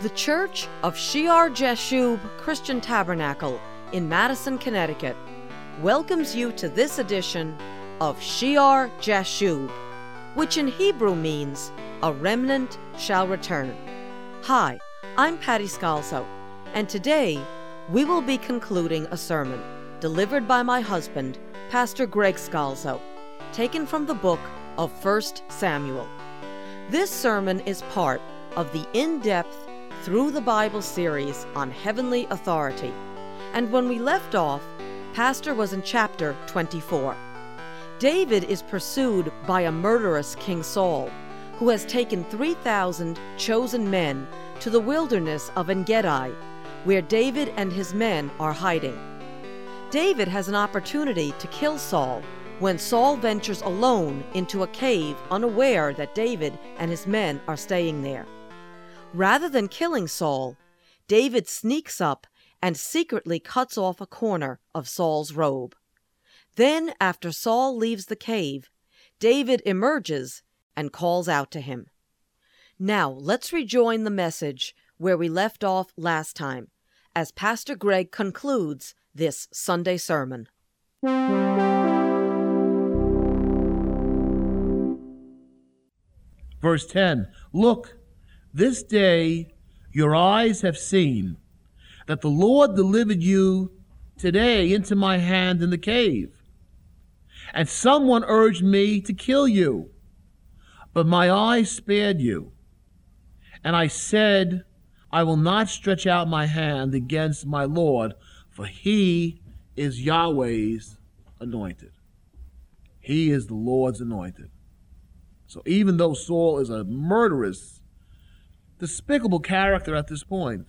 The Church of Shear Jashub Christian Tabernacle in Madison, Connecticut welcomes you to this edition of Shear Jashub, which in Hebrew means a remnant shall return. Hi, I'm Patty Scalzo, and today we will be concluding a sermon delivered by my husband, Pastor Greg Scalzo, taken from the book of 1 Samuel. This sermon is part of the in depth Through the Bible series on heavenly authority, and when we left off, Pastor was in chapter 24. David is pursued by a murderous King Saul, who has taken 3,000 chosen men to the wilderness of Engedi, where David and his men are hiding. David has an opportunity to kill Saul when Saul ventures alone into a cave, unaware that David and his men are staying there. Rather than killing Saul, David sneaks up and secretly cuts off a corner of Saul's robe. Then, after Saul leaves the cave, David emerges and calls out to him. Now, let's rejoin the message where we left off last time, as Pastor Greg concludes this Sunday sermon. Verse 10 Look, this day your eyes have seen that the Lord delivered you today into my hand in the cave. And someone urged me to kill you, but my eyes spared you. And I said, I will not stretch out my hand against my Lord, for he is Yahweh's anointed. He is the Lord's anointed. So even though Saul is a murderous, despicable character at this point,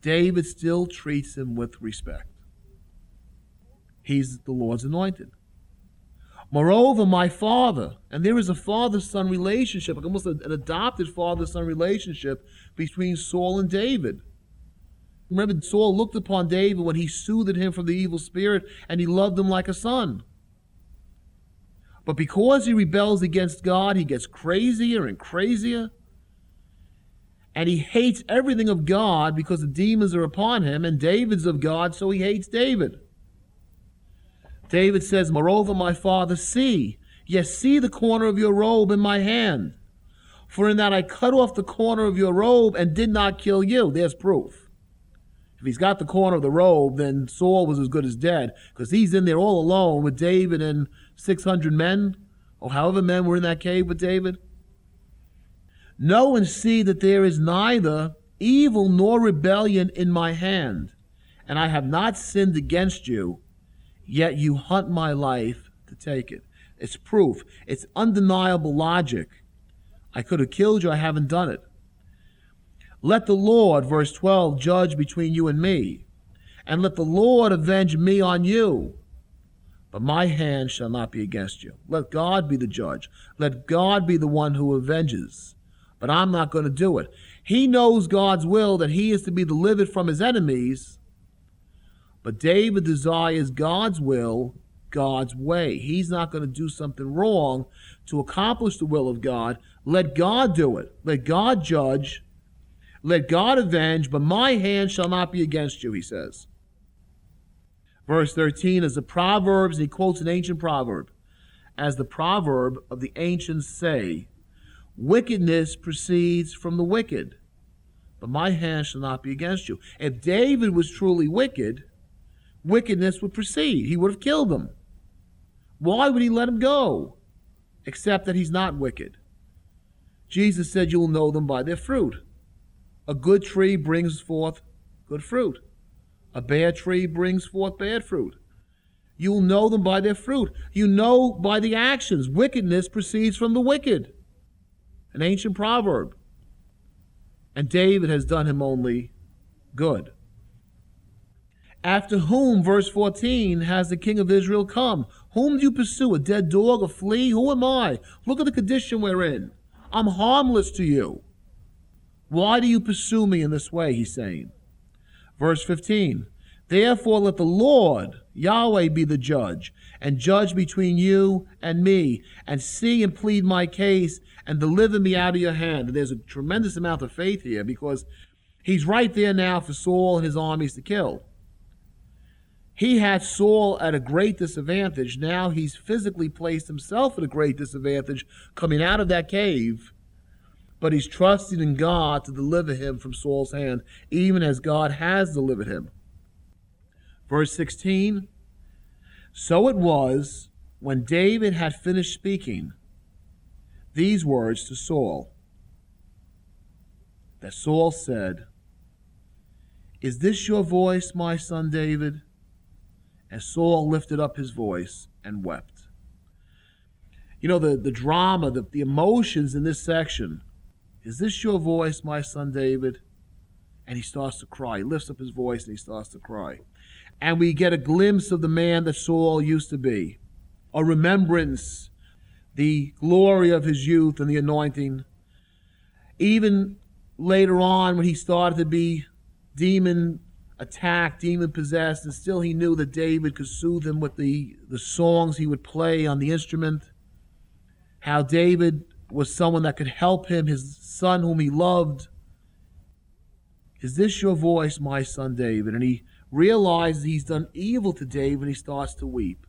David still treats him with respect. He's the Lord's anointed. Moreover, my father, and there is a father son relationship, almost an adopted father son relationship between Saul and David. Remember, Saul looked upon David when he soothed him from the evil spirit, and he loved him like a son. But because he rebels against God, he gets crazier and crazier. And he hates everything of God because the demons are upon him, and David's of God, so he hates David. David says, Moreover, my father, see, yes, see the corner of your robe in my hand. For in that I cut off the corner of your robe and did not kill you. There's proof. If he's got the corner of the robe, then Saul was as good as dead, because he's in there all alone with David and 600 men, or however men were in that cave with David. Know and see that there is neither evil nor rebellion in my hand, and I have not sinned against you, yet you hunt my life to take it. It's proof, it's undeniable logic. I could have killed you, I haven't done it. Let the Lord, verse 12, judge between you and me, and let the Lord avenge me on you. But my hand shall not be against you. Let God be the judge. Let God be the one who avenges. But I'm not going to do it. He knows God's will that he is to be delivered from his enemies. But David desires God's will, God's way. He's not going to do something wrong to accomplish the will of God. Let God do it. Let God judge. Let God avenge, but my hand shall not be against you, he says. Verse 13 is the Proverbs, he quotes an ancient proverb. As the proverb of the ancients say, wickedness proceeds from the wicked, but my hand shall not be against you. If David was truly wicked, wickedness would proceed. He would have killed him. Why would he let him go? Except that he's not wicked. Jesus said, You will know them by their fruit. A good tree brings forth good fruit. A bad tree brings forth bad fruit. You will know them by their fruit. You know by the actions. Wickedness proceeds from the wicked. An ancient proverb. And David has done him only good. After whom, verse 14, has the king of Israel come? Whom do you pursue? A dead dog, a flea? Who am I? Look at the condition we're in. I'm harmless to you. Why do you pursue me in this way? He's saying. Verse 15 Therefore let the Lord, Yahweh be the judge, and judge between you and me, and see and plead my case, and deliver me out of your hand. And there's a tremendous amount of faith here because he's right there now for Saul and his armies to kill. He had Saul at a great disadvantage. Now he's physically placed himself at a great disadvantage coming out of that cave but he's trusting in God to deliver him from Saul's hand, even as God has delivered him. Verse 16 So it was when David had finished speaking these words to Saul that Saul said, Is this your voice, my son David? And Saul lifted up his voice and wept. You know, the, the drama, the, the emotions in this section is this your voice, my son David? And he starts to cry. He lifts up his voice and he starts to cry. And we get a glimpse of the man that Saul used to be, a remembrance, the glory of his youth and the anointing. Even later on, when he started to be demon attacked, demon possessed, and still he knew that David could soothe him with the, the songs he would play on the instrument. How David was someone that could help him, his son whom he loved. Is this your voice, my son David? And he realizes he's done evil to David and he starts to weep.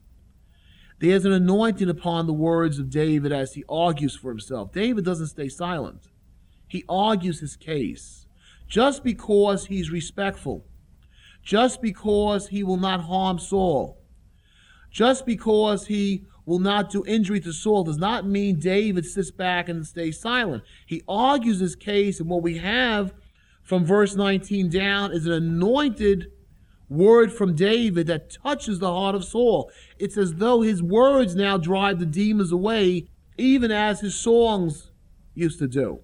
There's an anointing upon the words of David as he argues for himself. David doesn't stay silent, he argues his case. Just because he's respectful, just because he will not harm Saul, just because he will not do injury to Saul does not mean David sits back and stays silent. He argues his case, and what we have from verse 19 down is an anointed word from David that touches the heart of Saul. It's as though his words now drive the demons away, even as his songs used to do.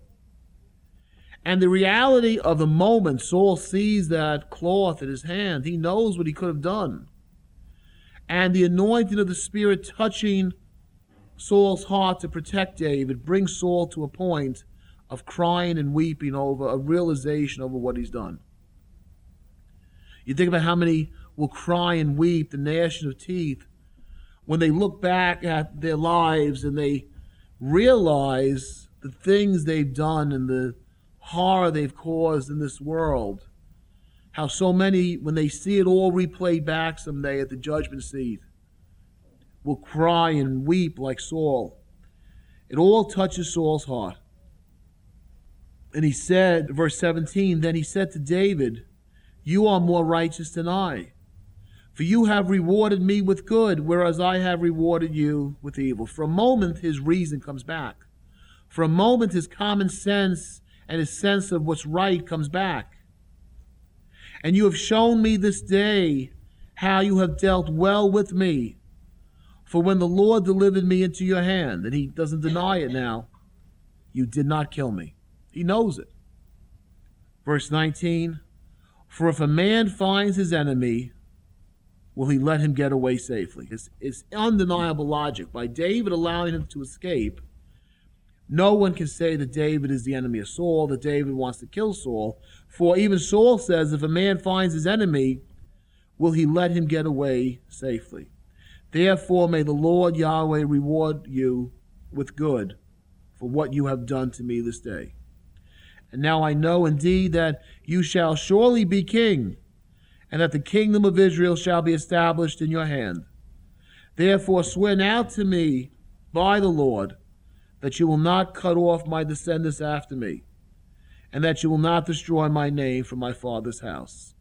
And the reality of the moment, Saul sees that cloth in his hand. He knows what he could have done and the anointing of the Spirit touching Saul's heart to protect David brings Saul to a point of crying and weeping over a realization over what he's done. You think about how many will cry and weep, the gnashing of teeth, when they look back at their lives and they realize the things they've done and the horror they've caused in this world how so many, when they see it all replayed back someday at the judgment seat, will cry and weep like Saul. It all touches Saul's heart. And he said, verse 17, then he said to David, You are more righteous than I, for you have rewarded me with good, whereas I have rewarded you with evil. For a moment, his reason comes back. For a moment, his common sense and his sense of what's right comes back. And you have shown me this day how you have dealt well with me. For when the Lord delivered me into your hand, and he doesn't deny it now, you did not kill me. He knows it. Verse 19 For if a man finds his enemy, will he let him get away safely? It's, it's undeniable logic. By David allowing him to escape, no one can say that David is the enemy of Saul, that David wants to kill Saul. For even Saul says, if a man finds his enemy, will he let him get away safely? Therefore, may the Lord Yahweh reward you with good for what you have done to me this day. And now I know indeed that you shall surely be king, and that the kingdom of Israel shall be established in your hand. Therefore, swear now to me by the Lord that you will not cut off my descendants after me and that you will not destroy my name from my father's house.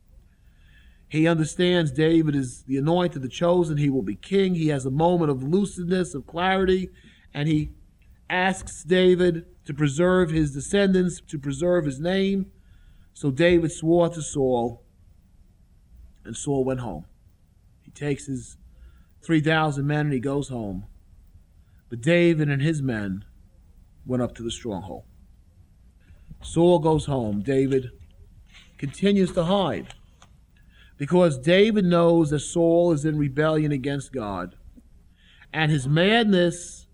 He understands David is the anointed, the chosen. He will be king. He has a moment of lucidness, of clarity, and he asks David to preserve his descendants, to preserve his name. So David swore to Saul, and Saul went home. He takes his 3,000 men and he goes home. But David and his men went up to the stronghold. Saul goes home. David continues to hide because David knows that Saul is in rebellion against God. And his madness,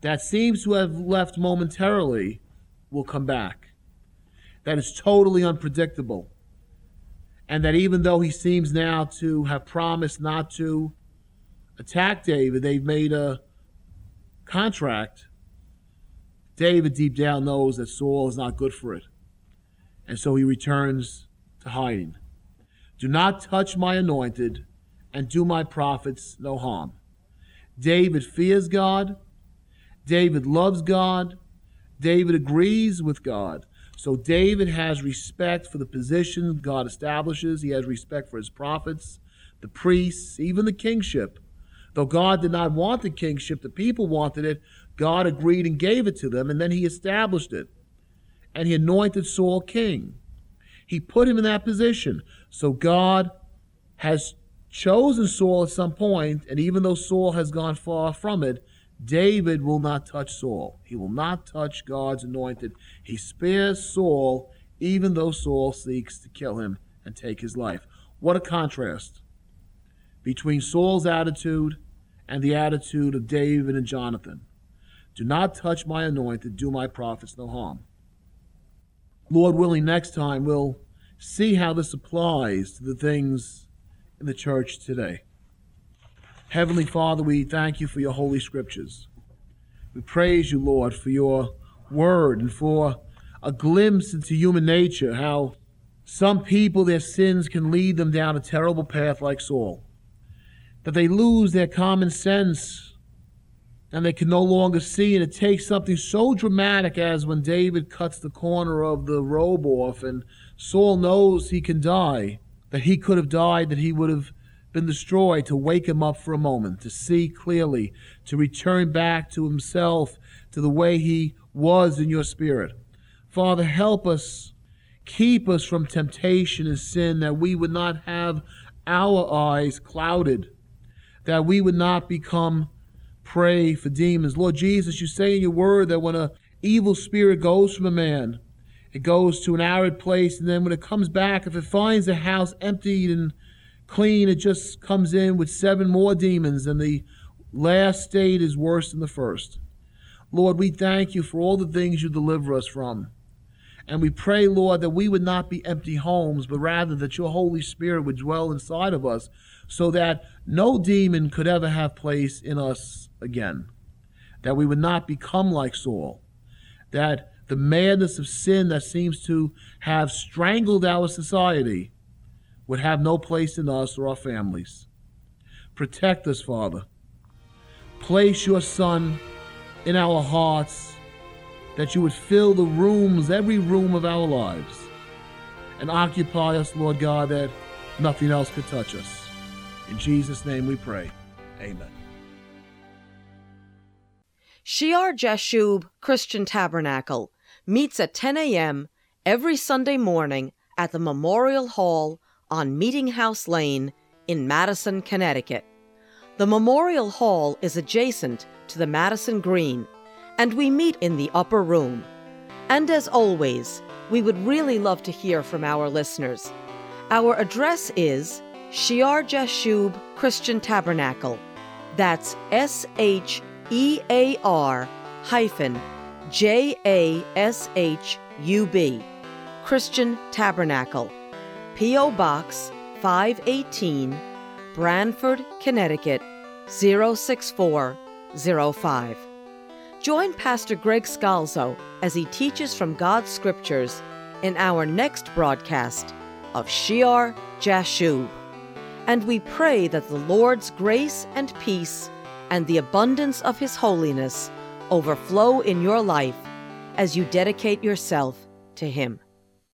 that seems to have left momentarily, will come back. That is totally unpredictable. And that even though he seems now to have promised not to attack David, they've made a contract. David deep down knows that Saul is not good for it. And so he returns to hiding. Do not touch my anointed and do my prophets no harm. David fears God. David loves God. David agrees with God. So David has respect for the position God establishes. He has respect for his prophets, the priests, even the kingship. Though God did not want the kingship, the people wanted it. God agreed and gave it to them, and then he established it. And he anointed Saul king. He put him in that position. So God has chosen Saul at some point, and even though Saul has gone far from it, David will not touch Saul. He will not touch God's anointed. He spares Saul, even though Saul seeks to kill him and take his life. What a contrast between Saul's attitude and the attitude of David and Jonathan. Do not touch my anointed, do my prophets no harm. Lord willing, next time we'll see how this applies to the things in the church today. Heavenly Father, we thank you for your holy scriptures. We praise you, Lord, for your word and for a glimpse into human nature, how some people, their sins can lead them down a terrible path like Saul, that they lose their common sense and they can no longer see. And it takes something so dramatic as when David cuts the corner of the robe off and Saul knows he can die, that he could have died, that he would have been destroyed, to wake him up for a moment, to see clearly, to return back to himself, to the way he was in your spirit. Father, help us, keep us from temptation and sin, that we would not have our eyes clouded, that we would not become prey for demons. Lord Jesus, you say in your word that when a evil spirit goes from a man, it goes to an arid place, and then when it comes back, if it finds the house emptied and clean, it just comes in with seven more demons, and the last state is worse than the first. Lord, we thank you for all the things you deliver us from. And we pray, Lord, that we would not be empty homes, but rather that your Holy Spirit would dwell inside of us so that no demon could ever have place in us again. That we would not become like Saul. That the madness of sin that seems to have strangled our society would have no place in us or our families. Protect us, Father. Place your Son in our hearts that you would fill the rooms, every room of our lives, and occupy us, Lord God, that nothing else could touch us. In Jesus' name we pray. Amen. Shear Jashub Christian Tabernacle meets at 10 a.m. every Sunday morning at the Memorial Hall on Meeting House Lane in Madison, Connecticut. The Memorial Hall is adjacent to the Madison Green, and we meet in the upper room. And as always, we would really love to hear from our listeners. Our address is Shear Jashub Christian Tabernacle. That's S H E A R hyphen J A S H U B Christian Tabernacle. P.O. Box 518, Branford, Connecticut 06405. Join Pastor Greg Scalzo as he teaches from God's Scriptures in our next broadcast of Shear Jashub. And we pray that the Lord's grace and peace and the abundance of His holiness overflow in your life as you dedicate yourself to Him.